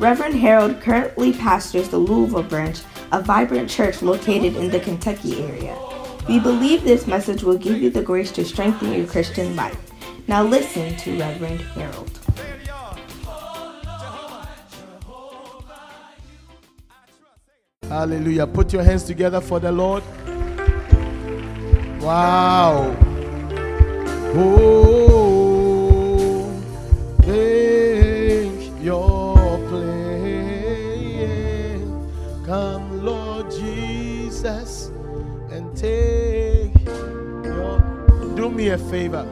Reverend Harold currently pastors the Louisville branch, a vibrant church located in the Kentucky area. We believe this message will give you the grace to strengthen your Christian life. Now listen to Reverend Harold. Hallelujah. Put your hands together for the Lord. Wow. Oh, take me a favor.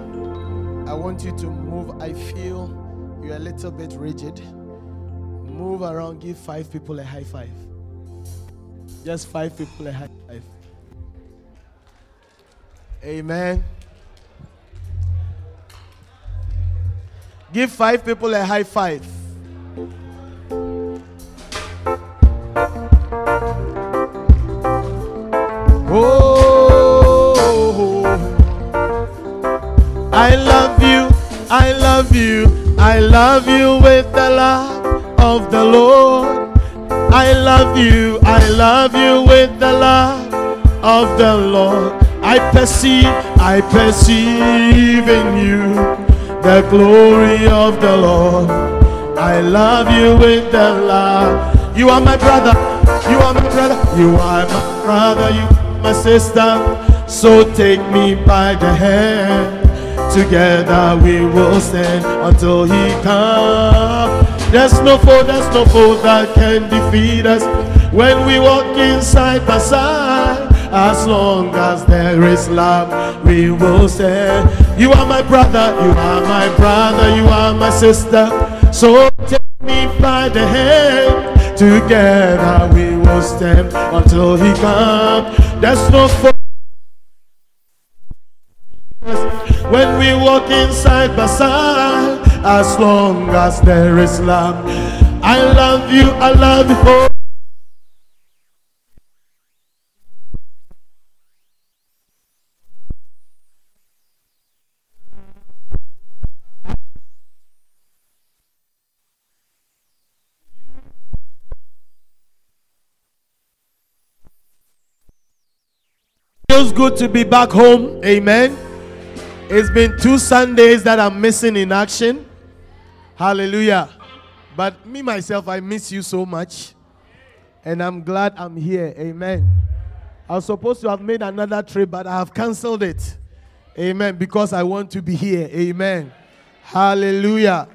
I want you to move. I feel you're a little bit rigid. Move around, give five people a high five. Just five people a high five. Amen. Give five people a high five. Love you, I love you with the love of the Lord. I love you, I love you with the love of the Lord. I perceive, I perceive in you the glory of the Lord. I love you with the love. You are my brother, you are my brother, you are my brother, you are my sister. So take me by the hand. Together we will stand until he comes. There's no foe, there's no foe that can defeat us when we walk inside by side. As long as there is love, we will stand. You are my brother, you are my brother, you are my sister. So take me by the hand. Together we will stand until he comes. There's no foe. When we walk inside by side, as long as there is love, I love you, I love you. Oh. Feels good to be back home. Amen. It's been two Sundays that I'm missing in action. Hallelujah. But me, myself, I miss you so much. And I'm glad I'm here. Amen. I was supposed to have made another trip, but I have canceled it. Amen. Because I want to be here. Amen. Hallelujah.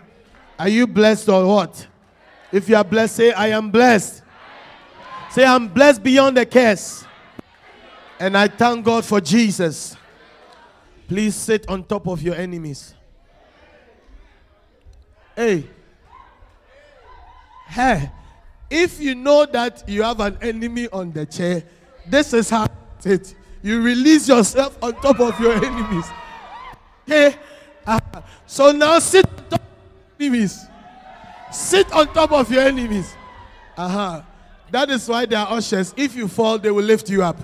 Are you blessed or what? If you are blessed, say, I am blessed. Say, I'm blessed beyond the curse. And I thank God for Jesus. Please sit on top of your enemies. Hey. Hey. If you know that you have an enemy on the chair, this is how it. You release yourself on top of your enemies. Okay? Uh, so now sit on top of your enemies. Sit on top of your enemies. Uh-huh. That is why they are ushers. If you fall, they will lift you up.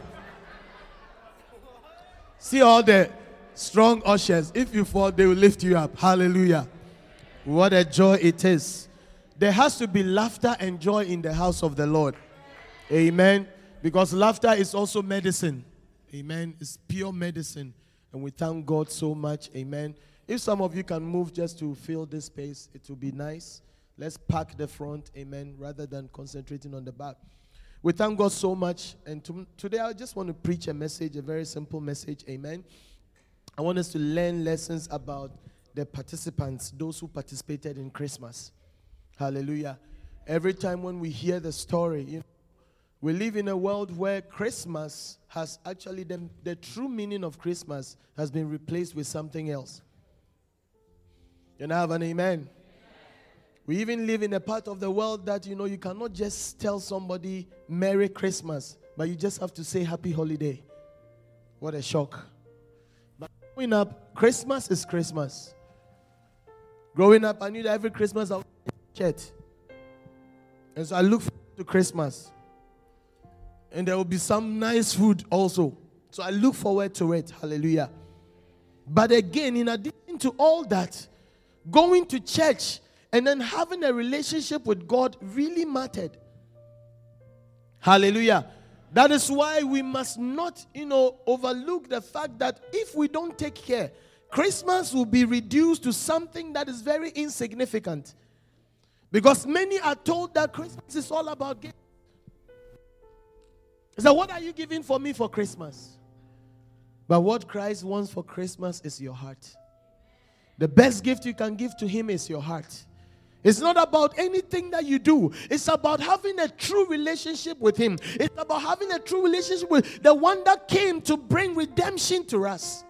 See all the strong ushers. If you fall, they will lift you up. Hallelujah. What a joy it is. There has to be laughter and joy in the house of the Lord. Amen. Because laughter is also medicine. Amen. It's pure medicine. And we thank God so much. Amen. If some of you can move just to fill this space, it will be nice. Let's pack the front. Amen. Rather than concentrating on the back. We thank God so much. And to, today I just want to preach a message, a very simple message. Amen. I want us to learn lessons about the participants, those who participated in Christmas. Hallelujah. Every time when we hear the story, you know, we live in a world where Christmas has actually, the, the true meaning of Christmas has been replaced with something else. You I have an amen? We even live in a part of the world that you know you cannot just tell somebody Merry Christmas, but you just have to say Happy Holiday. What a shock. Growing up, Christmas is Christmas. Growing up, I knew that every Christmas I was in church. And so I look forward to Christmas. And there will be some nice food also. So I look forward to it. Hallelujah. But again, in addition to all that, going to church and then having a relationship with God really mattered. Hallelujah. That is why we must not, you know, overlook the fact that if we don't take care, Christmas will be reduced to something that is very insignificant. Because many are told that Christmas is all about gifts. So, what are you giving for me for Christmas? But what Christ wants for Christmas is your heart. The best gift you can give to Him is your heart. It's not about anything that you do. It's about having a true relationship with Him. It's about having a true relationship with the one that came to bring redemption to us.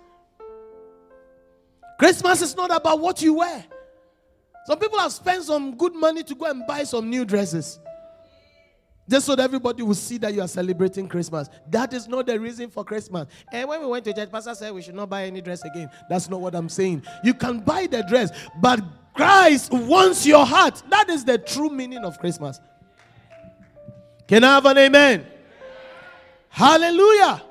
Christmas is not about what you wear. Some people have spent some good money to go and buy some new dresses. Just so that everybody will see that you are celebrating Christmas. That is not the reason for Christmas. And when we went to church, Pastor said we should not buy any dress again. That's not what I'm saying. You can buy the dress, but Christ wants your heart. That is the true meaning of Christmas. Can I have an amen? Hallelujah.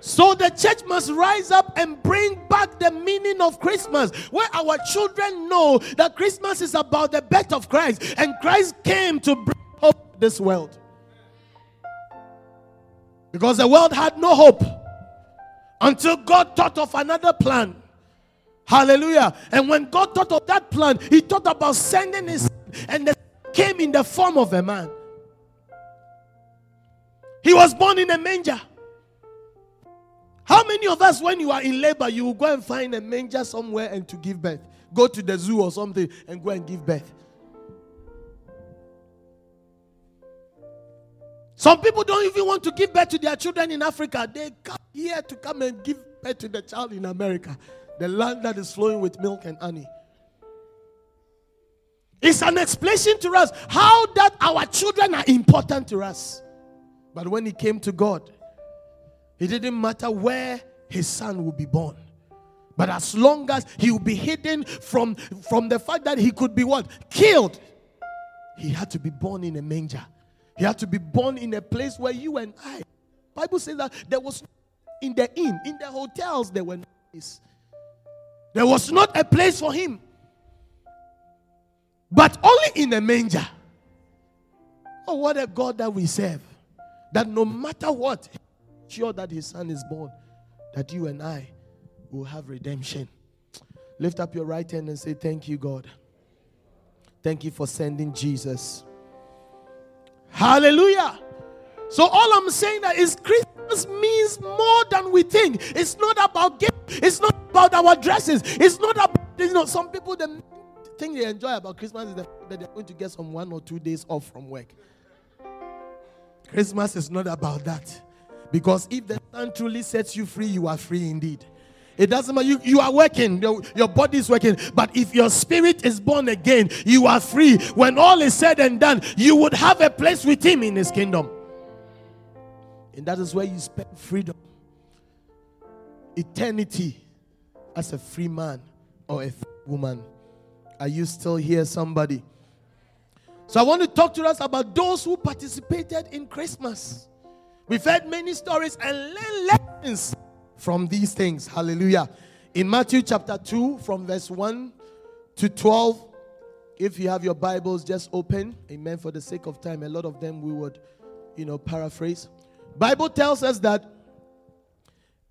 So the church must rise up and bring back the meaning of Christmas, where our children know that Christmas is about the birth of Christ, and Christ came to bring hope this world. Because the world had no hope until God thought of another plan. Hallelujah. And when God thought of that plan, He thought about sending His and the came in the form of a man. He was born in a manger. How many of us, when you are in labor, you will go and find a manger somewhere and to give birth? Go to the zoo or something and go and give birth. Some people don't even want to give birth to their children in Africa. They come here to come and give birth to the child in America, the land that is flowing with milk and honey. It's an explanation to us how that our children are important to us. But when he came to God, it didn't matter where his son would be born. But as long as he would be hidden from, from the fact that he could be what? Killed. He had to be born in a manger. He had to be born in a place where you and I. Bible says that there was in the inn, in the hotels, there were no place. There was not a place for him. But only in a manger. Oh, what a God that we serve. That no matter what, sure that his son is born, that you and I will have redemption. Lift up your right hand and say, Thank you, God. Thank you for sending Jesus. Hallelujah. So all I'm saying that is Christmas means more than we think. It's not about gifts. It's not about our dresses. It's not about you know some people the thing they enjoy about Christmas is the fact that they're going to get some one or two days off from work. Christmas is not about that. Because if the Son truly sets you free, you are free indeed. It doesn't matter. You, you are working, your, your body is working. But if your spirit is born again, you are free. When all is said and done, you would have a place with Him in His kingdom. And that is where you spend freedom, eternity as a free man or a free woman. Are you still here, somebody? So I want to talk to us about those who participated in Christmas. We've heard many stories and learned lessons from these things. Hallelujah. In Matthew chapter 2, from verse 1 to 12, if you have your Bibles, just open. Amen. For the sake of time, a lot of them we would, you know, paraphrase. Bible tells us that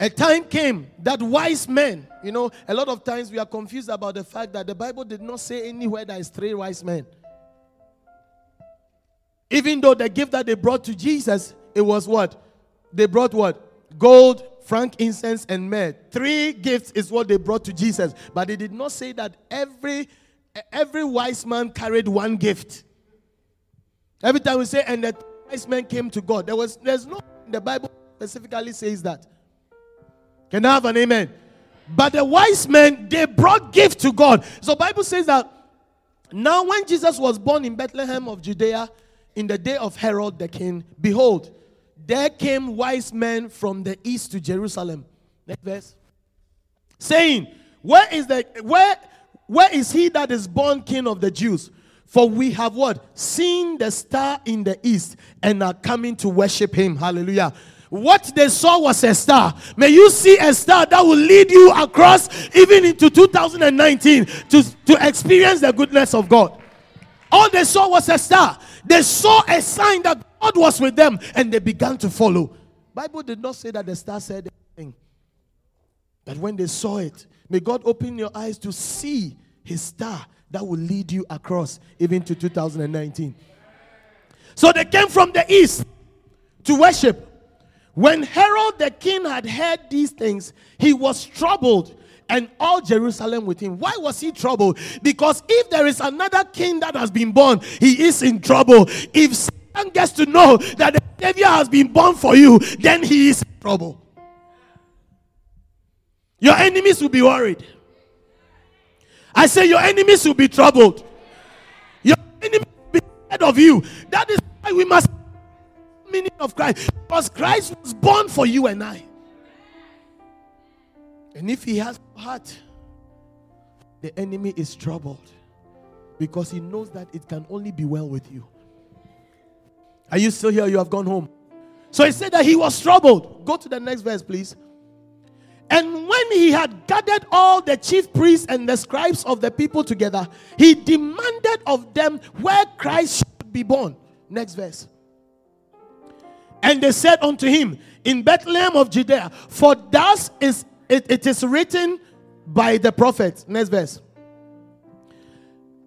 a time came that wise men, you know, a lot of times we are confused about the fact that the Bible did not say anywhere there is three wise men. Even though the gift that they brought to Jesus, it was what? They brought what? Gold, frankincense, and myrrh. Three gifts is what they brought to Jesus. But they did not say that every every wise man carried one gift. Every time we say, and the wise men came to God, there was there's no the Bible specifically says that. Can I have an amen? But the wise men they brought gift to God. So Bible says that Now, when Jesus was born in Bethlehem of Judea in the day of Herod the king, behold, there came wise men from the east to Jerusalem. Next verse. Saying, Where is the where where is he that is born king of the Jews? For we have what? Seen the star in the east and are coming to worship him. Hallelujah. What they saw was a star. May you see a star that will lead you across even into 2019 to, to experience the goodness of God. All they saw was a star. They saw a sign that God was with them and they began to follow. Bible did not say that the star said anything. But when they saw it, may God open your eyes to see his star that will lead you across even to 2019. So they came from the east to worship. When Herod the king had heard these things, he was troubled and all Jerusalem with him. Why was he troubled? Because if there is another king that has been born, he is in trouble. If Satan gets to know that the Savior has been born for you, then he is in trouble. Your enemies will be worried. I say your enemies will be troubled. Your enemies will be scared of you. That is why we must meaning of Christ. Because Christ was born for you and I. And if he has heart, the enemy is troubled because he knows that it can only be well with you. Are you still here? You have gone home. So he said that he was troubled. Go to the next verse, please. And when he had gathered all the chief priests and the scribes of the people together, he demanded of them where Christ should be born. Next verse. And they said unto him, In Bethlehem of Judea, for thus is it, it is written by the prophet. Next verse.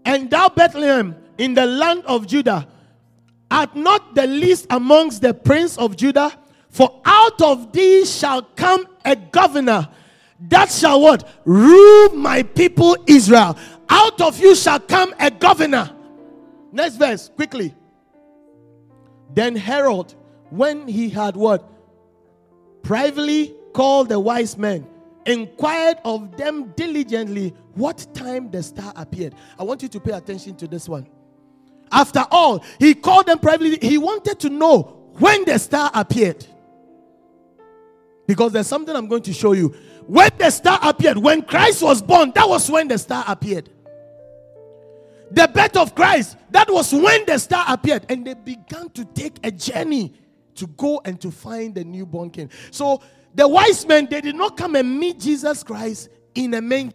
And thou, Bethlehem, in the land of Judah, art not the least amongst the prince of Judah, for out of thee shall come a governor that shall what? Rule my people Israel. Out of you shall come a governor. Next verse, quickly. Then Herod when he had what? Privately called the wise men, inquired of them diligently what time the star appeared. I want you to pay attention to this one. After all, he called them privately. He wanted to know when the star appeared. Because there's something I'm going to show you. When the star appeared, when Christ was born, that was when the star appeared the birth of Christ, that was when the star appeared. And they began to take a journey to go and to find the newborn king. So the wise men, they did not come and meet Jesus Christ in a manger.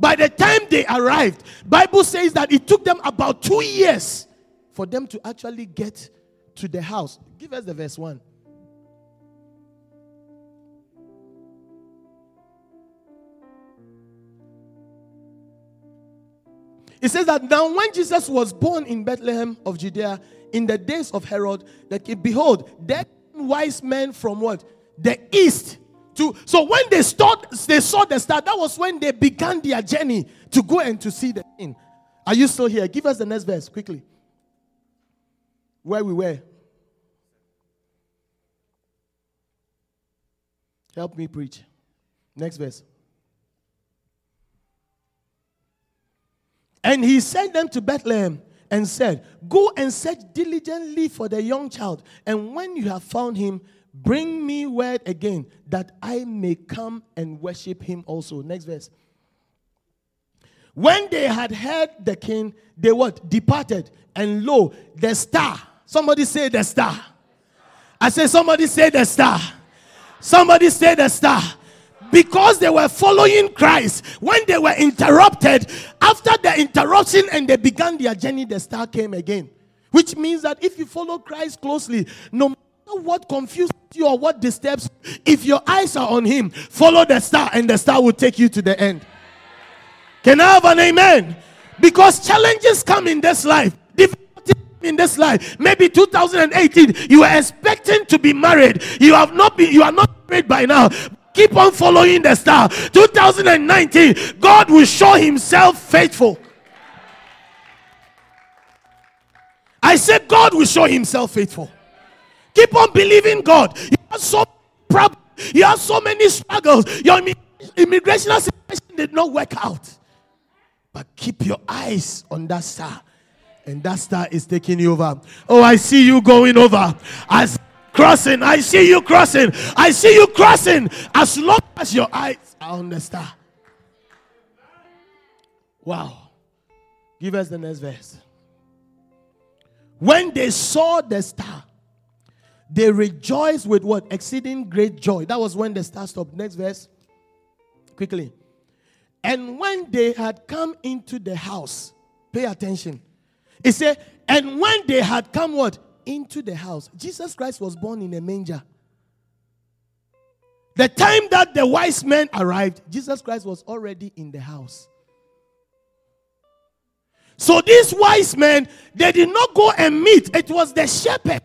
By the time they arrived, Bible says that it took them about two years for them to actually get to the house. Give us the verse 1. It says that now when Jesus was born in Bethlehem of Judea in the days of Herod, that behold, there wise men from what? The east. So when they start, they saw the star, that was when they began their journey to go and to see the king. Are you still here? Give us the next verse quickly. Where we were. Help me preach. Next verse. And he sent them to Bethlehem and said, Go and search diligently for the young child, and when you have found him, bring me word again that I may come and worship him also. Next verse. When they had heard the king, they what? Departed, and lo, the star. Somebody say the star. I say, somebody say the star. Somebody say the star because they were following Christ, when they were interrupted, after the interruption and they began their journey, the star came again. Which means that if you follow Christ closely, no matter what confuses you or what disturbs you, if your eyes are on Him, follow the star and the star will take you to the end. Can I have an amen? Because challenges come in this life. In this life, maybe 2018, you are expecting to be married. You have not been, you are not married by now. Keep on following the star. 2019, God will show Himself faithful. I said, God will show Himself faithful. Keep on believing God. You have so problems. You have so many struggles. Your immigration situation did not work out. But keep your eyes on that star. And that star is taking you over. Oh, I see you going over. As crossing, I see you crossing. I see you crossing. As long as your eyes are on the star. Wow. Give us the next verse. When they saw the star, they rejoiced with what? Exceeding great joy. That was when the star stopped. Next verse. Quickly. And when they had come into the house, pay attention. It said, and when they had come what? Into the house. Jesus Christ was born in a manger. The time that the wise men arrived, Jesus Christ was already in the house. So these wise men, they did not go and meet. It was the shepherd.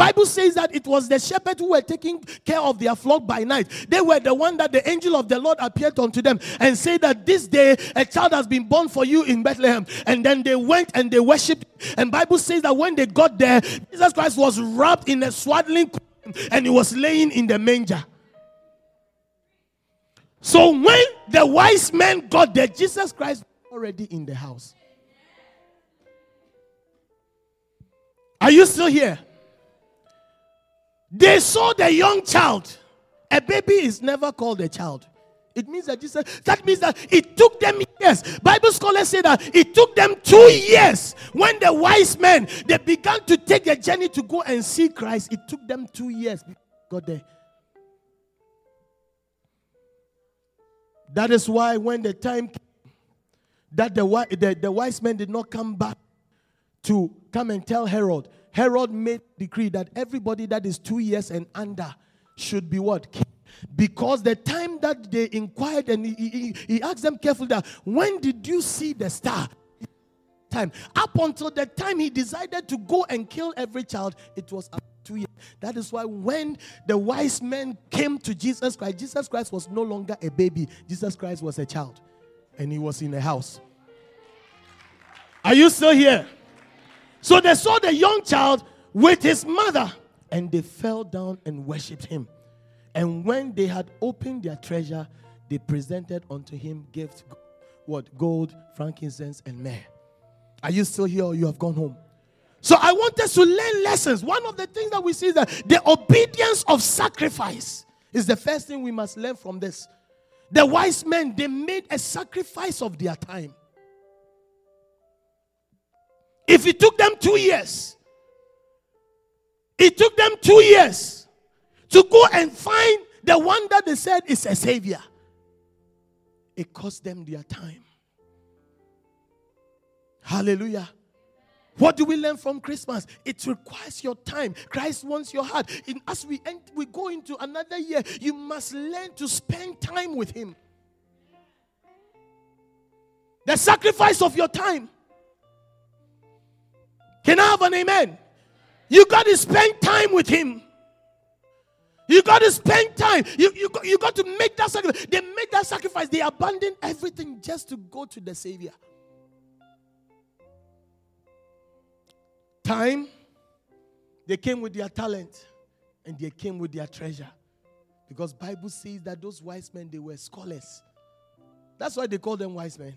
Bible says that it was the shepherd who were taking care of their flock by night. They were the one that the angel of the Lord appeared unto them and said that this day a child has been born for you in Bethlehem. And then they went and they worshipped. And Bible says that when they got there, Jesus Christ was wrapped in a swaddling and he was laying in the manger. So when the wise men got there, Jesus Christ already in the house. Are you still here? They saw the young child. A baby is never called a child. It means that Jesus, that means that it took them years. Bible scholars say that it took them two years. When the wise men they began to take the journey to go and see Christ, it took them two years. Got there. That is why when the time came that the, the, the wise men did not come back to come and tell Herod. Herod made decree that everybody that is two years and under should be what? Because the time that they inquired and he, he, he asked them carefully that when did you see the star? Time up until the time he decided to go and kill every child, it was up two years. That is why when the wise men came to Jesus Christ, Jesus Christ was no longer a baby. Jesus Christ was a child, and he was in a house. Are you still here? So they saw the young child with his mother and they fell down and worshipped him. And when they had opened their treasure, they presented unto him gifts what gold, frankincense, and myrrh. Are you still here or you have gone home? So I want us to learn lessons. One of the things that we see is that the obedience of sacrifice is the first thing we must learn from this. The wise men, they made a sacrifice of their time. If it took them two years, it took them two years to go and find the one that they said is a savior. It cost them their time. Hallelujah. What do we learn from Christmas? It requires your time. Christ wants your heart. In, as we end, we go into another year, you must learn to spend time with Him. The sacrifice of your time. Can I have an amen? You got to spend time with Him. You got to spend time. You, you, you got to make that sacrifice. They made that sacrifice. They abandoned everything just to go to the Savior. Time, they came with their talent and they came with their treasure. Because Bible says that those wise men, they were scholars. That's why they call them wise men.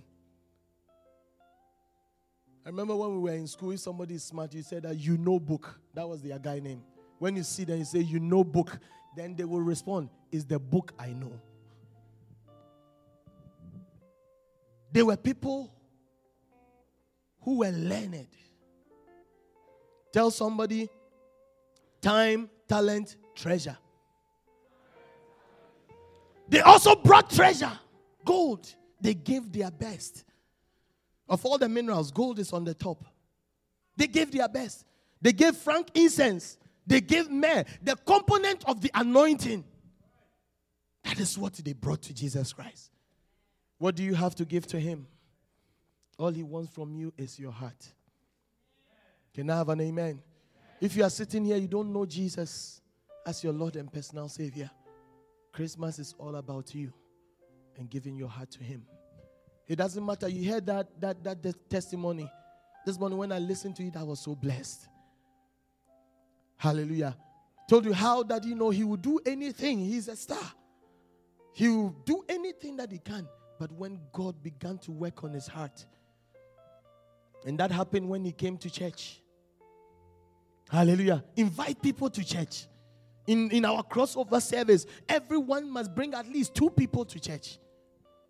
I remember when we were in school, if somebody is smart, you said that you know book. That was their guy name. When you see them, you say you know book. Then they will respond, is the book I know. They were people who were learned. Tell somebody time, talent, treasure. They also brought treasure, gold. They gave their best. Of all the minerals, gold is on the top. They gave their best. They gave frankincense. They gave myrrh, the component of the anointing. That is what they brought to Jesus Christ. What do you have to give to him? All he wants from you is your heart. Can I have an amen? If you are sitting here, you don't know Jesus as your Lord and personal Savior. Christmas is all about you and giving your heart to him. It doesn't matter. You heard that, that, that, testimony. This morning when I listened to it, I was so blessed. Hallelujah. Told you how that you know he will do anything. He's a star. He will do anything that he can but when God began to work on his heart. And that happened when he came to church. Hallelujah. Invite people to church. In, in our crossover service, everyone must bring at least two people to church.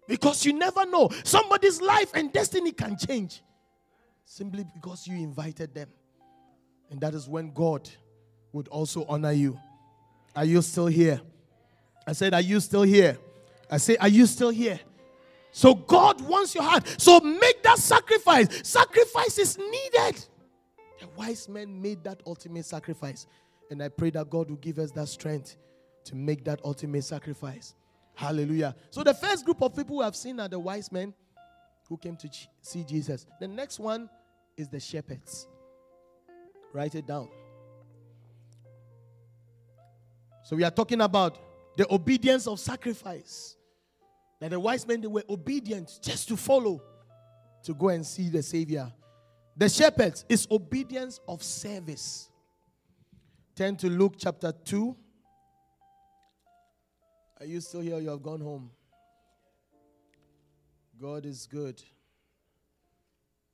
Because you never know. Somebody's life and destiny can change simply because you invited them. And that is when God would also honor you. Are you still here? I said, Are you still here? I say, Are you still here? So God wants your heart. So make that sacrifice. Sacrifice is needed. The wise men made that ultimate sacrifice. And I pray that God will give us that strength to make that ultimate sacrifice. Hallelujah. So the first group of people we have seen are the wise men who came to see Jesus. The next one is the shepherds. Write it down. So we are talking about the obedience of sacrifice. That the wise men they were obedient just to follow to go and see the Savior. The shepherds is obedience of service. Turn to Luke chapter 2. Are you still here? You have gone home. God is good.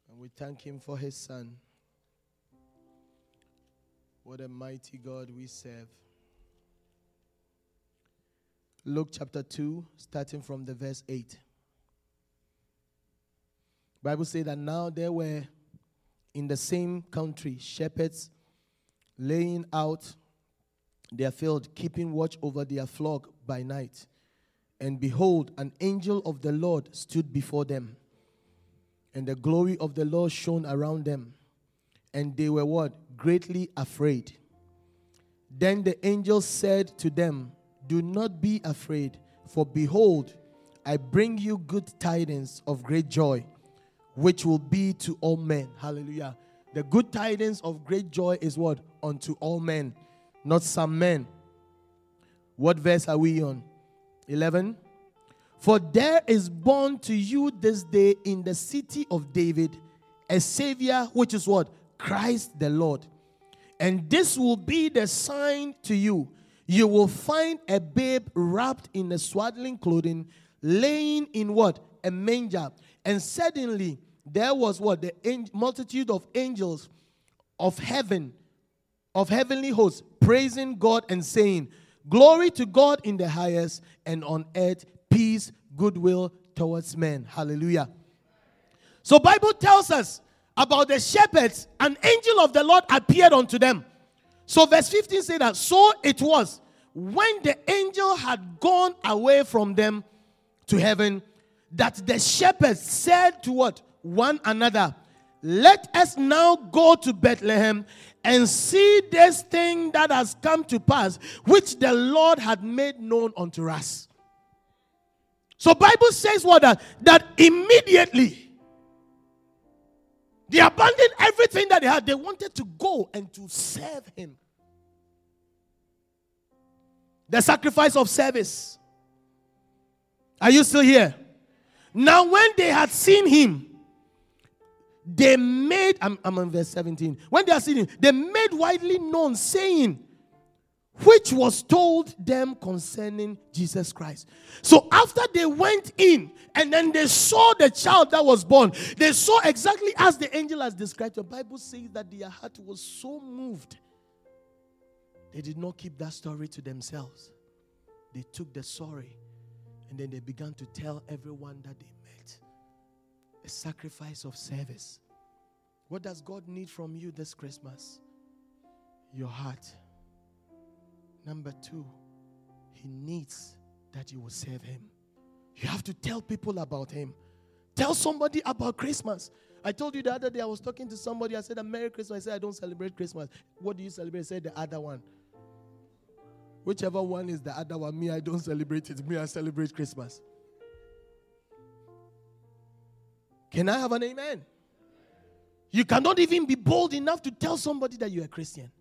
And we thank Him for His Son. What a mighty God we serve. Luke chapter 2, starting from the verse 8. Bible says that now there were in the same country shepherds laying out their field, keeping watch over their flock by night. And behold, an angel of the Lord stood before them, and the glory of the Lord shone around them, and they were what? Greatly afraid. Then the angel said to them, Do not be afraid, for behold, I bring you good tidings of great joy, which will be to all men. Hallelujah. The good tidings of great joy is what? Unto all men, not some men. What verse are we on? 11. For there is born to you this day in the city of David a Savior, which is what? Christ the Lord. And this will be the sign to you. You will find a babe wrapped in a swaddling clothing, laying in what? A manger. And suddenly there was what? The multitude of angels of heaven, of heavenly hosts, praising God and saying, Glory to God in the highest, and on earth peace, goodwill towards men. Hallelujah. So Bible tells us about the shepherds, an angel of the Lord appeared unto them. So verse 15 says that so it was when the angel had gone away from them to heaven that the shepherds said to what one another let us now go to Bethlehem and see this thing that has come to pass, which the Lord had made known unto us. So Bible says what that, that immediately they abandoned everything that they had. They wanted to go and to serve him. The sacrifice of service. Are you still here? Now, when they had seen him, they made, I'm, I'm on verse 17. When they are sitting, they made widely known, saying, which was told them concerning Jesus Christ. So after they went in and then they saw the child that was born, they saw exactly as the angel has described. The Bible says that their heart was so moved. They did not keep that story to themselves. They took the story and then they began to tell everyone that they a sacrifice of service. What does God need from you this Christmas? Your heart. Number two, He needs that you will serve Him. You have to tell people about Him. Tell somebody about Christmas. I told you the other day I was talking to somebody. I said, "A Merry Christmas." I said, "I don't celebrate Christmas." What do you celebrate? I said, "The other one." Whichever one is the other one, me, I don't celebrate it. Me, I celebrate Christmas. Can I have an amen? You cannot even be bold enough to tell somebody that you're a Christian.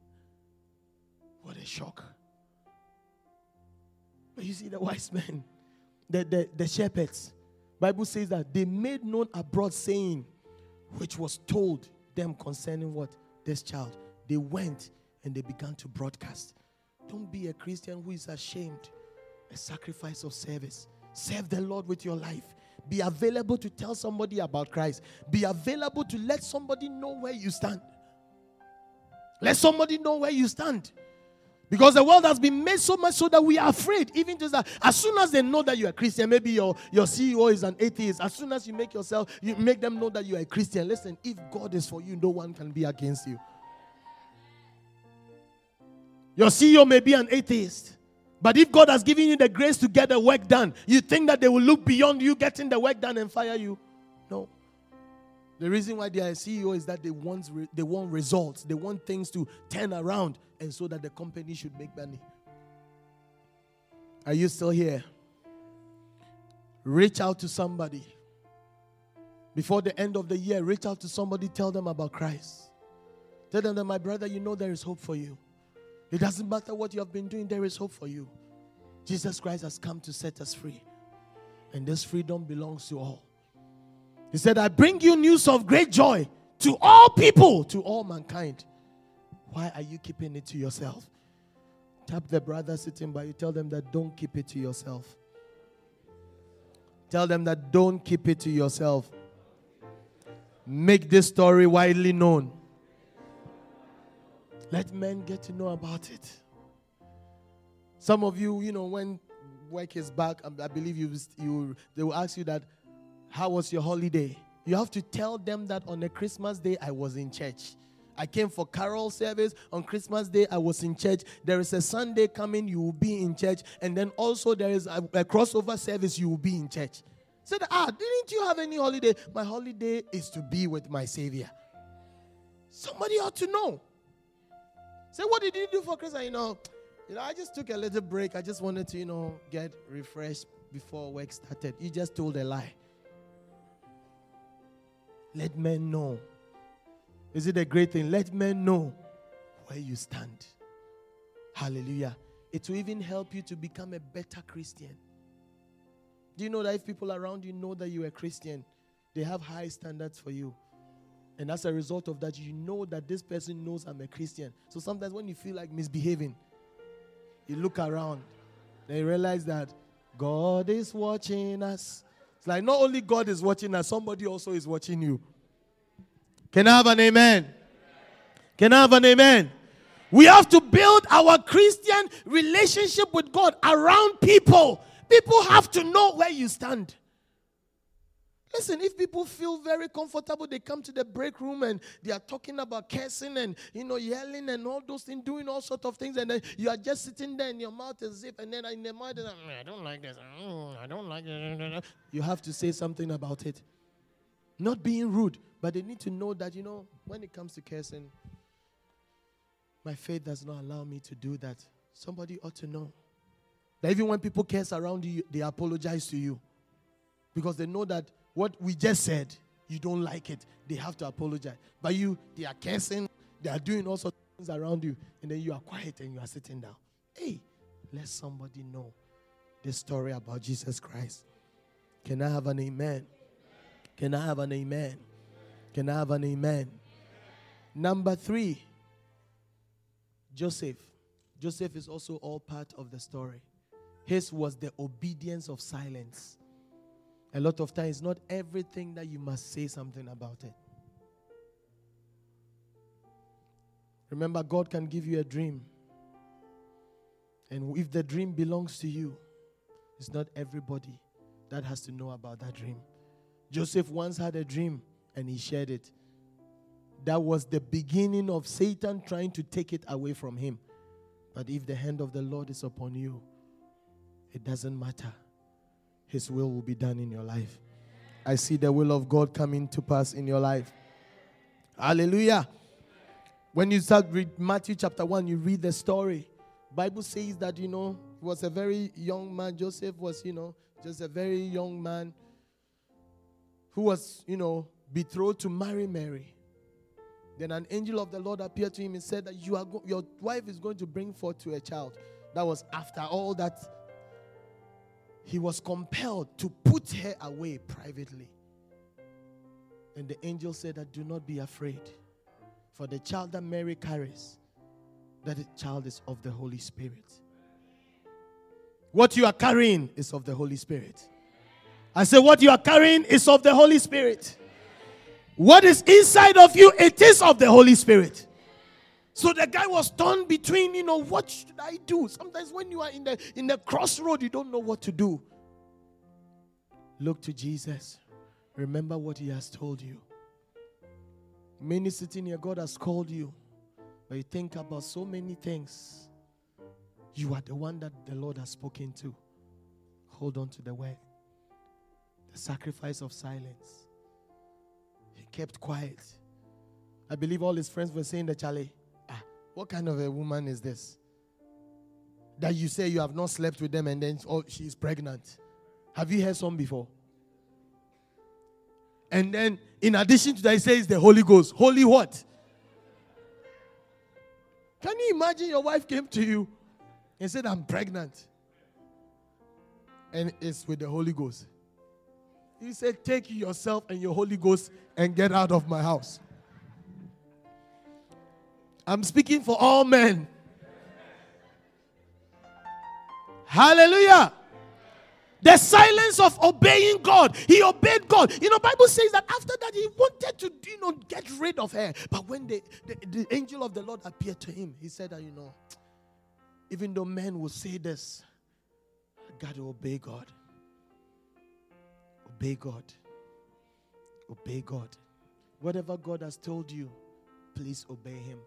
What a shock. But you see, the wise men, the, the, the shepherds, Bible says that they made known abroad saying, which was told them concerning what? This child. They went and they began to broadcast. Don't be a Christian who is ashamed. A sacrifice of service. Serve the Lord with your life. Be available to tell somebody about Christ. Be available to let somebody know where you stand. Let somebody know where you stand. Because the world has been made so much so that we are afraid. Even just that, as soon as they know that you are a Christian, maybe your, your CEO is an atheist. As soon as you make yourself, you make them know that you are a Christian. Listen, if God is for you, no one can be against you. Your CEO may be an atheist. But if God has given you the grace to get the work done, you think that they will look beyond you getting the work done and fire you? No. The reason why they are CEO is that they want, they want results. They want things to turn around and so that the company should make money. Are you still here? Reach out to somebody. Before the end of the year, reach out to somebody, tell them about Christ. Tell them that, my brother, you know there is hope for you. It doesn't matter what you have been doing, there is hope for you. Jesus Christ has come to set us free. And this freedom belongs to all. He said, I bring you news of great joy to all people, to all mankind. Why are you keeping it to yourself? Tap the brother sitting by you. Tell them that don't keep it to yourself. Tell them that don't keep it to yourself. Make this story widely known. Let men get to know about it. Some of you, you know, when work is back, I believe you, you they will ask you that, how was your holiday? You have to tell them that on a Christmas day I was in church. I came for carol service on Christmas Day. I was in church. There is a Sunday coming, you will be in church. And then also there is a, a crossover service, you will be in church. Said, ah, didn't you have any holiday? My holiday is to be with my Savior. Somebody ought to know. Say, what did you do for Christmas? You know, you know, I just took a little break. I just wanted to, you know, get refreshed before work started. You just told a lie. Let men know is it a great thing? Let men know where you stand. Hallelujah. It will even help you to become a better Christian. Do you know that if people around you know that you're a Christian, they have high standards for you? And as a result of that, you know that this person knows I'm a Christian. So sometimes when you feel like misbehaving, you look around, they realize that God is watching us. It's like not only God is watching us, somebody also is watching you. Can I have an amen? Can I have an amen? We have to build our Christian relationship with God around people. People have to know where you stand. Listen, if people feel very comfortable, they come to the break room and they are talking about cursing and you know yelling and all those things, doing all sorts of things, and then you are just sitting there and your mouth is zip, and then in the mind, mm, I don't like this. Mm, I don't like it. You have to say something about it. Not being rude. But they need to know that, you know, when it comes to cursing, my faith does not allow me to do that. Somebody ought to know. That even when people curse around you, they apologize to you. Because they know that what we just said, you don't like it. They have to apologize. But you, they are cursing, they are doing all sorts of things around you, and then you are quiet and you are sitting down. Hey, let somebody know the story about Jesus Christ. Can I have an amen? Can I have an amen? Can I have an amen? Number three, Joseph. Joseph is also all part of the story. His was the obedience of silence. A lot of times, not everything that you must say something about it. Remember, God can give you a dream. And if the dream belongs to you, it's not everybody that has to know about that dream. Joseph once had a dream and he shared it. That was the beginning of Satan trying to take it away from him. But if the hand of the Lord is upon you, it doesn't matter. His will will be done in your life. I see the will of God coming to pass in your life. Hallelujah. When you start read Matthew chapter 1, you read the story. Bible says that, you know, he was a very young man. Joseph was, you know, just a very young man who was, you know, betrothed to marry Mary. Then an angel of the Lord appeared to him and said that you are go- your wife is going to bring forth to a child. That was after all that he was compelled to put her away privately. And the angel said that do not be afraid, for the child that Mary carries, that child is of the Holy Spirit. What you are carrying is of the Holy Spirit. I say, what you are carrying is of the Holy Spirit. What is inside of you, it is of the Holy Spirit. So the guy was torn between, you know, what should I do? Sometimes when you are in the in the crossroad, you don't know what to do. Look to Jesus. Remember what he has told you. Many sitting here, God has called you. But you think about so many things. You are the one that the Lord has spoken to. Hold on to the word. The sacrifice of silence. He kept quiet. I believe all his friends were saying that Charlie, what kind of a woman is this? That you say you have not slept with them and then oh, she's pregnant. Have you heard some before? And then, in addition to that, he says the Holy Ghost. Holy what? Can you imagine your wife came to you and said, I'm pregnant? And it's with the Holy Ghost. He said, Take yourself and your Holy Ghost and get out of my house. I'm speaking for all men. Hallelujah. The silence of obeying God. He obeyed God. You know, Bible says that after that he wanted to, you know, get rid of her. But when the, the, the angel of the Lord appeared to him, he said that, you know, even though men will say this, I got to obey God. Obey God. Obey God. Whatever God has told you, please obey him.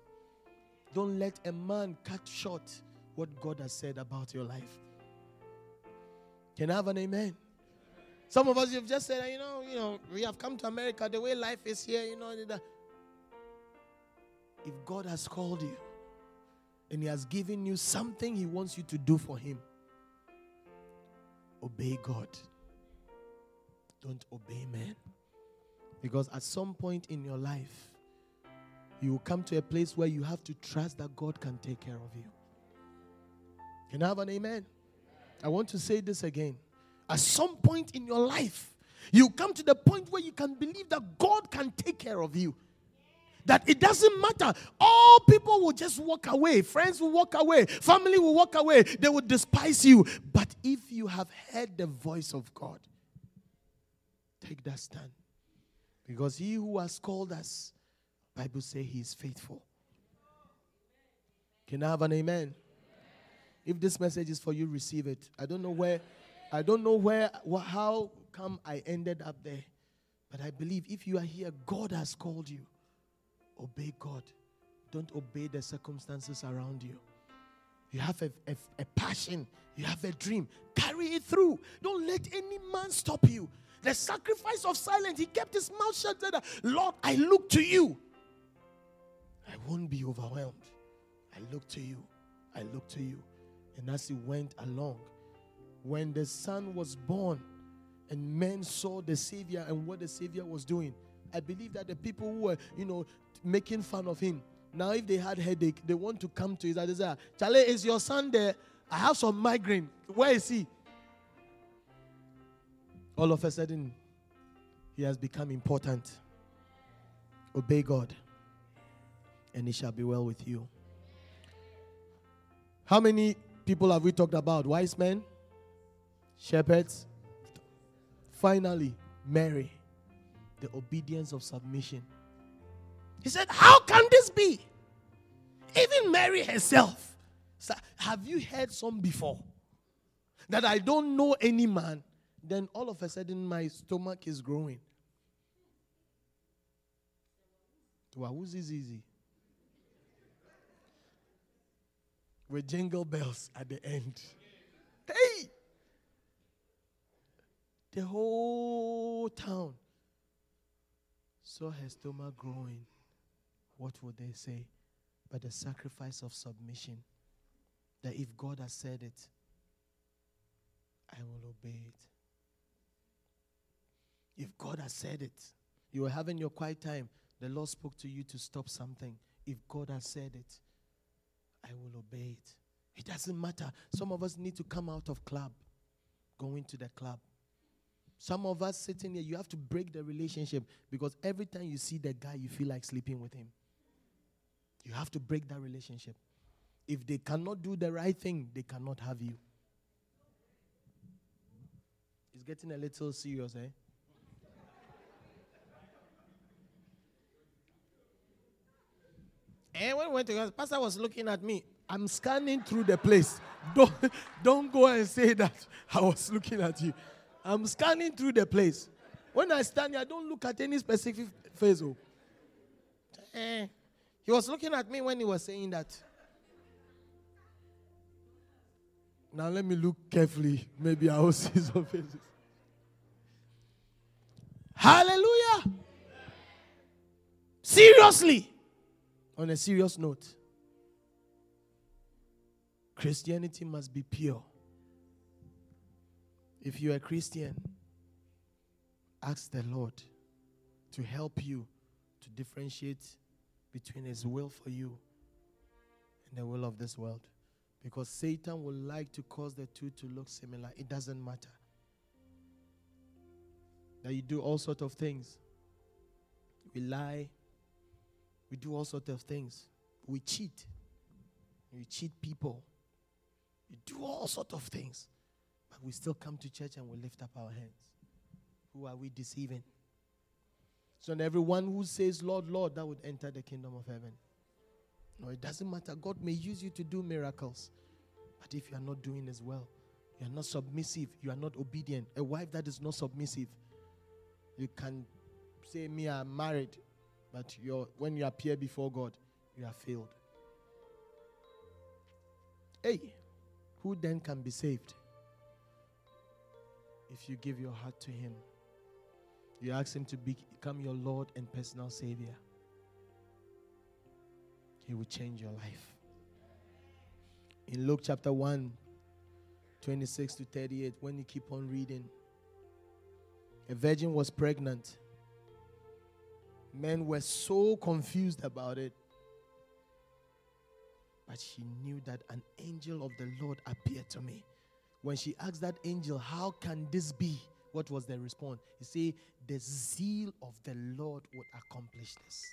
Don't let a man cut short what God has said about your life. Can I have an amen? Some of us, you've just said, you know, you know, we have come to America, the way life is here, you know. If God has called you and He has given you something He wants you to do for Him, obey God. Don't obey men. Because at some point in your life, you will come to a place where you have to trust that God can take care of you. Can I have an amen? I want to say this again. At some point in your life, you come to the point where you can believe that God can take care of you. That it doesn't matter. All people will just walk away. Friends will walk away. Family will walk away. They will despise you. But if you have heard the voice of God, take that stand. Because he who has called us, Bible say he is faithful. Can I have an amen? If this message is for you, receive it. I don't know where, I don't know where, how come I ended up there. But I believe if you are here, God has called you. Obey God. Don't obey the circumstances around you. You have a, a, a passion, you have a dream. Carry it through. Don't let any man stop you. The sacrifice of silence, he kept his mouth shut. Lord, I look to you. Won't be overwhelmed. I look to you. I look to you. And as he went along, when the son was born and men saw the Savior and what the Savior was doing, I believe that the people who were, you know, making fun of him, now if they had headache, they want to come to his. They say, Charlie, is your son there? I have some migraine. Where is he? All of a sudden, he has become important. Obey God, and it shall be well with you. How many people have we talked about? Wise men, shepherds. Finally, Mary, the obedience of submission. He said, How can this be? Even Mary herself. Have you heard some before? That I don't know any man, then all of a sudden my stomach is growing. Wow, who's easy? With jingle bells at the end. Hey! The whole town saw her stomach growing. What would they say? But the sacrifice of submission. That if God has said it, I will obey it. If God has said it, you were having your quiet time, the Lord spoke to you to stop something. If God has said it, I will obey it. It doesn't matter. Some of us need to come out of club, going to the club. Some of us sitting here, you have to break the relationship because every time you see the guy, you feel like sleeping with him. You have to break that relationship. If they cannot do the right thing, they cannot have you. It's getting a little serious, eh? And when we went to the pastor was looking at me. I'm scanning through the place. Don't, don't go and say that I was looking at you. I'm scanning through the place. When I stand here, I don't look at any specific face. Oh. Eh. He was looking at me when he was saying that. Now let me look carefully. Maybe I will see some faces. Hallelujah. Seriously. On a serious note, Christianity must be pure. If you're a Christian, ask the Lord to help you to differentiate between His will for you and the will of this world. Because Satan will like to cause the two to look similar. It doesn't matter. That you do all sorts of things. We lie. We do all sorts of things. We cheat. We cheat people. We do all sorts of things. But we still come to church and we lift up our hands. Who are we deceiving? So, and everyone who says, Lord, Lord, that would enter the kingdom of heaven. No, it doesn't matter. God may use you to do miracles. But if you are not doing as well, you are not submissive, you are not obedient. A wife that is not submissive, you can say, Me, I'm married, but when you appear before God, you are failed. Hey, who then can be saved? If you give your heart to Him, you ask Him to become your Lord and personal Savior, He will change your life. In Luke chapter 1, 26 to 38, when you keep on reading, a virgin was pregnant. Men were so confused about it. But she knew that an angel of the Lord appeared to me. When she asked that angel, How can this be? What was the response? He said, The zeal of the Lord would accomplish this.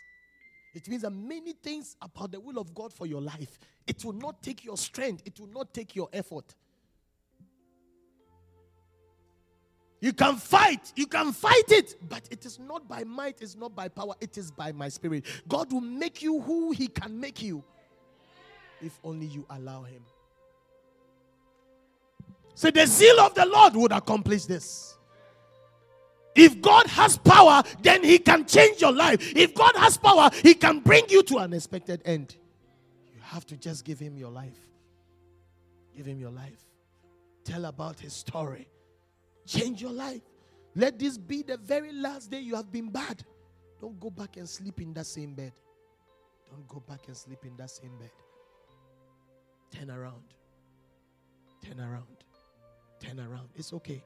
It means that many things about the will of God for your life, it will not take your strength, it will not take your effort. You can fight, you can fight it, but it is not by might, it's not by power, it is by my spirit. God will make you who He can make you if only you allow Him. So the zeal of the Lord would accomplish this. If God has power, then He can change your life. If God has power, He can bring you to an expected end. You have to just give Him your life. Give Him your life. Tell about His story. Change your life. Let this be the very last day you have been bad. Don't go back and sleep in that same bed. Don't go back and sleep in that same bed. Turn around. Turn around. Turn around. It's okay.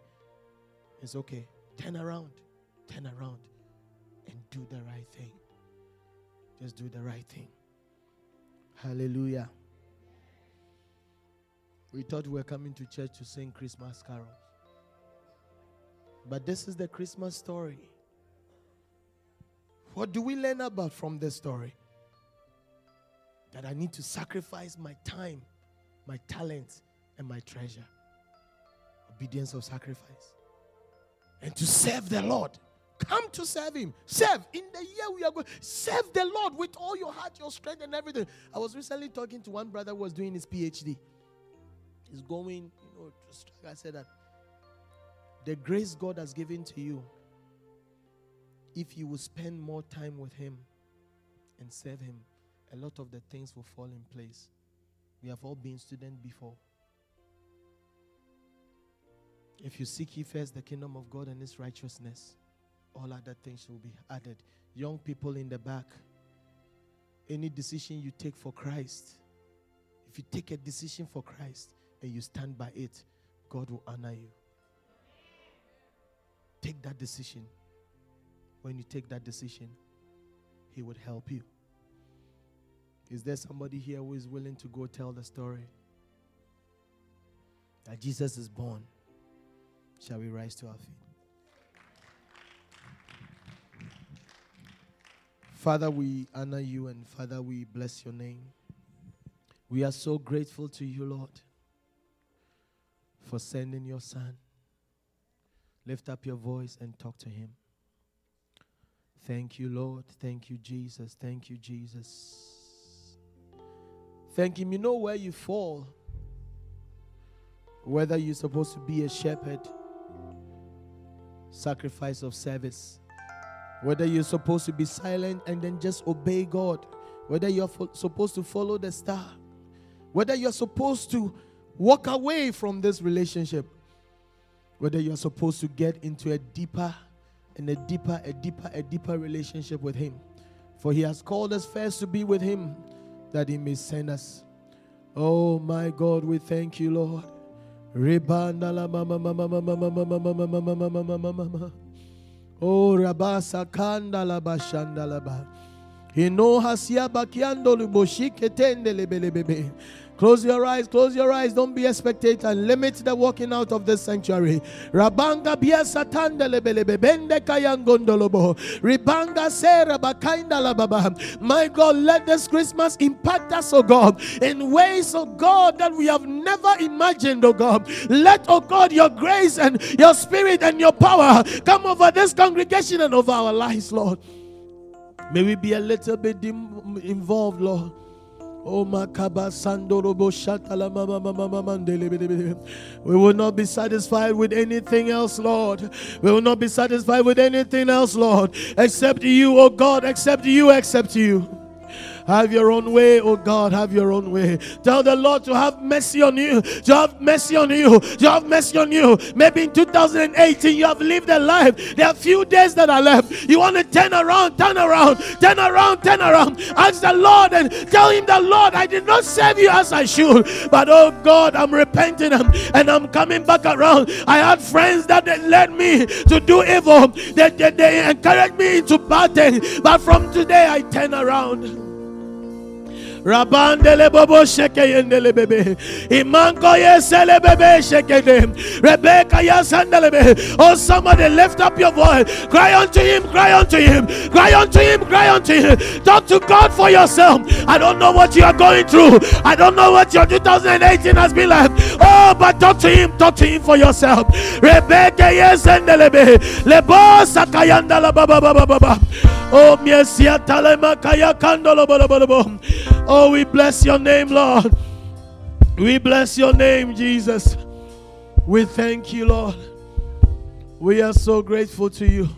It's okay. Turn around. Turn around. And do the right thing. Just do the right thing. Hallelujah. We thought we were coming to church to sing Christmas carols. But this is the Christmas story. What do we learn about from this story? That I need to sacrifice my time, my talents, and my treasure. Obedience of sacrifice. And to serve the Lord. Come to serve Him. Serve. In the year we are going, serve the Lord with all your heart, your strength, and everything. I was recently talking to one brother who was doing his PhD. He's going, you know, to I said that the grace God has given to you, if you will spend more time with Him and serve Him, a lot of the things will fall in place. We have all been students before. If you seek ye first the kingdom of God and His righteousness, all other things will be added. Young people in the back, any decision you take for Christ, if you take a decision for Christ and you stand by it, God will honor you. Take that decision. When you take that decision, He would help you. Is there somebody here who is willing to go tell the story? That Jesus is born. Shall we rise to our feet? Father, we honor you and Father, we bless your name. We are so grateful to you, Lord, for sending your Son Lift up your voice and talk to Him. Thank you, Lord. Thank you, Jesus. Thank you, Jesus. Thank Him. You know where you fall. Whether you're supposed to be a shepherd, sacrifice of service. Whether you're supposed to be silent and then just obey God. Whether you're fo- supposed to follow the star. Whether you're supposed to walk away from this relationship whether you're supposed to get into a deeper and a deeper, a deeper, a deeper relationship with Him. For He has called us first to be with Him that He may send us. Oh my God, we thank you, Lord. Oh, Rabasa Kandala Bashandalaba. Close your eyes, close your eyes. Don't be a spectator. And limit the walking out of this sanctuary. Rabanga bia satanda lebelebe bende kayangondolobo. Ribanga sera bakainda lababa. My God, let this Christmas impact us, oh God, in ways, oh God, that we have never imagined, oh God. Let, oh God, your grace and your spirit and your power come over this congregation and over our lives, Lord. May we be a little bit involved, Lord. Oh mama mama mama. We will not be satisfied with anything else, Lord. We will not be satisfied with anything else, Lord, except you, oh God, except you, except you. Have your own way, oh God, have your own way. Tell the Lord to have mercy on you, to have mercy on you, to have mercy on you. Maybe in 2018 you have lived a life. There are few days that are left. You want to turn around, turn around, turn around, turn around. Ask the Lord and tell him the Lord, I did not serve you as I should. But oh God, I'm repenting and I'm coming back around. I had friends that led me to do evil. They, they, they encouraged me into bad things. But from today I turn around. Rabandele bobo sheke yendele bebe. Imanko yesele bebe sheke de. Rebecca yasandele bebe. Oh, somebody lift up your voice. Cry unto him, cry unto him, cry unto him, cry unto him. Talk to God for yourself. I don't know what you are going through. I don't know what your 2018 has been like. Oh, but talk to him, talk to him for yourself. Rebecca yesandele bebe. Lebo sakayandala baba baba baba. Oh, miesia talema kaya kandolo bolo bolo bolo. Oh, we bless your name, Lord. We bless your name, Jesus. We thank you, Lord. We are so grateful to you.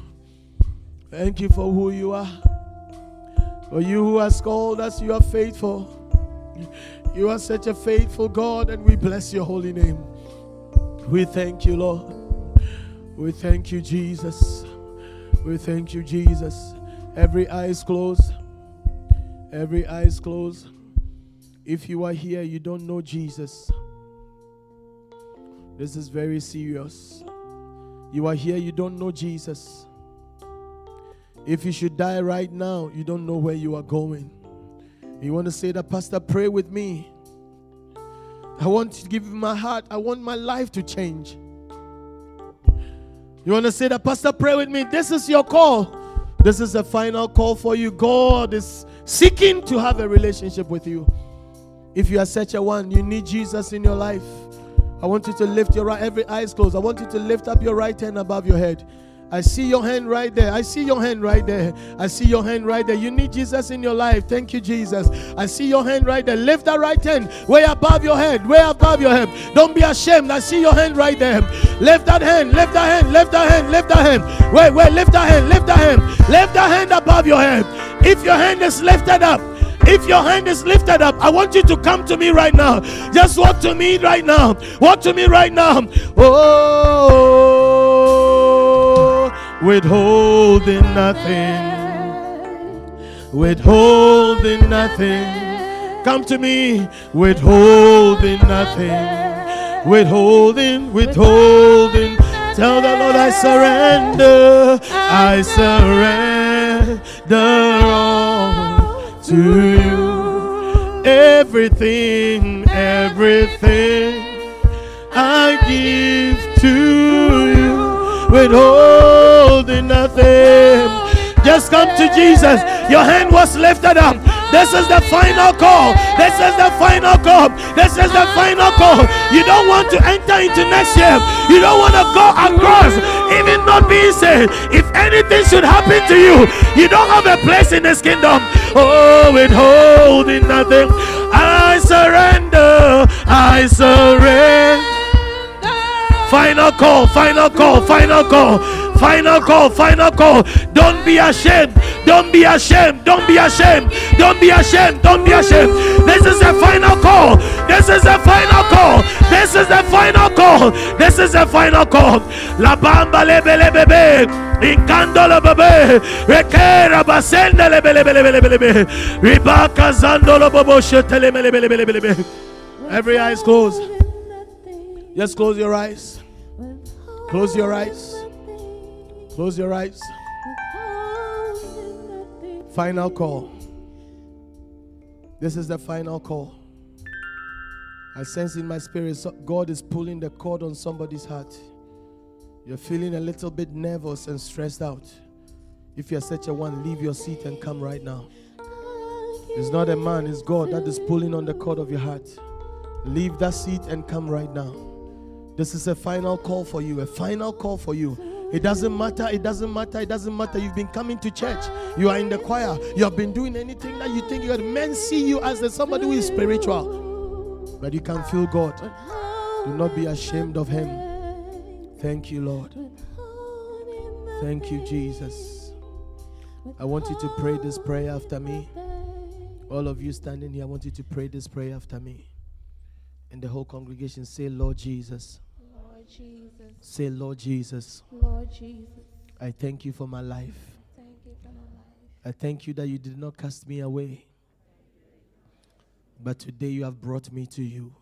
Thank you for who you are. For you who has called us, you are faithful. You are such a faithful God, and we bless your holy name. We thank you, Lord. We thank you, Jesus. We thank you, Jesus. Every eye is closed. Every eye is closed. If you are here, you don't know Jesus. This is very serious. You are here, you don't know Jesus. If you should die right now, you don't know where you are going. You want to say that, Pastor, pray with me. I want to give my heart. I want my life to change. You want to say that, Pastor, pray with me. This is your call. This is a final call for you. God is seeking to have a relationship with you. If you are such a one, you need Jesus in your life. I want you to lift your right, every eyes closed. I want you to lift up your right hand above your head. I see your hand right there. I see your hand right there. I see your hand right there. You need Jesus in your life. Thank you, Jesus. I see your hand right there. Lift that right hand way above your head. Way above your head. Don't be ashamed. I see your hand right there. Lift that hand. Lift that hand. Lift that hand. Lift that hand. Wait, wait. Lift that hand. Lift that hand. Lift that hand above your head. If your hand is lifted up, if your hand is lifted up, I want you to come to me right now. Just walk to me right now. Walk to me right now. Oh, withholding nothing. Withholding nothing. Come to me. Withholding nothing. Withholding, withholding. Tell the Lord I surrender. I surrender all to you. Everything, everything I give to you. Withholding nothing. Just come to Jesus. Your hand was lifted up. This is the final call. This is the final call. This is the final call. You don't want to enter into next year. You don't want to go across, even not being saved. If anything should happen to you, you don't have a place in this kingdom. Oh, withholding nothing. I surrender. I surrender. Final call, final call, final call, final call, final call. Don't be ashamed. Don't be ashamed. Don't be ashamed. Don't be ashamed. Don't be ashamed. This is a final call. This is a final call. This is a final call. This is a final call. La bamba lebe lebe be. Incandolo bebe. Rekera basenda lebe lebe lebe lebe lebe. Ribaka zandolo bobo shetele lebe lebe lebe lebe. Every eye is closed. Just close your eyes. Close your eyes. Close your eyes. Final call. This is the final call. I sense in my spirit God is pulling the cord on somebody's heart. You're feeling a little bit nervous and stressed out. If you're such a one, leave your seat and come right now. It's not a man, it's God that is pulling on the cord of your heart. Leave that seat and come right now. This is a final call for you, a final call for you. It doesn't matter, it doesn't matter, it doesn't matter. You've been coming to church, you are in the choir, you have been doing anything that you think had. Men see you as somebody who is spiritual, but you can feel God. Do not be ashamed of Him. Thank you, Lord. Thank you, Jesus. I want you to pray this prayer after me. All of you standing here, I want you to pray this prayer after me. And the whole congregation say, Lord Jesus. Jesus. Say, Lord Jesus. Lord Jesus. I thank you for my life. Thank you for my life. I thank you that you did not cast me away. But today you have brought me to you.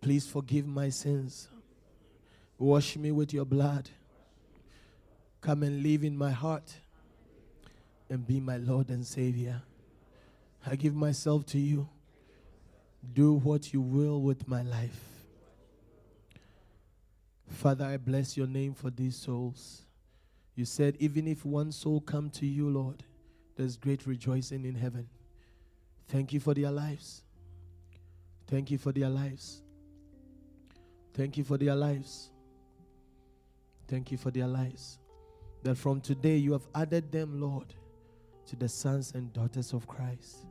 Please forgive my sins. Wash me with your blood. Come and live in my heart and be my Lord and Savior. I give myself to you. Do what you will with my life. Father, I bless your name for these souls. You said, even if one soul come to you, Lord, there's great rejoicing in heaven. Thank you for their lives. Thank you for their lives. Thank you for their lives. Thank you for their lives. That from today you have added them, Lord, to the sons and daughters of Christ.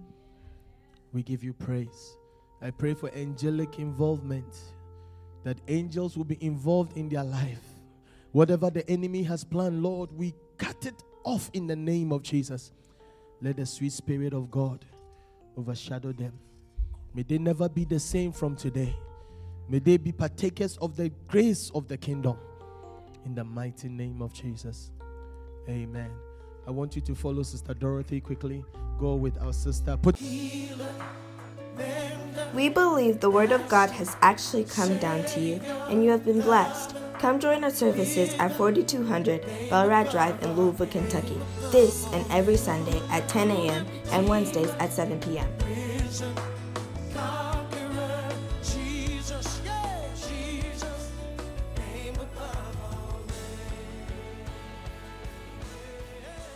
We give you praise. I pray for angelic involvement that angels will be involved in their life. Whatever the enemy has planned, Lord, we cut it off in the name of Jesus. Let the sweet spirit of God overshadow them. May they never be the same from today. May they be partakers of the grace of the kingdom. In the mighty name of Jesus. Amen. I want you to follow Sister Dorothy quickly. Go with our sister. Put. We believe the Word of God has actually come down to you, and you have been blessed. Come join our services at 4200 Belrad Drive in Louisville, Kentucky, this and every Sunday at 10 a.m. and Wednesdays at 7 p.m.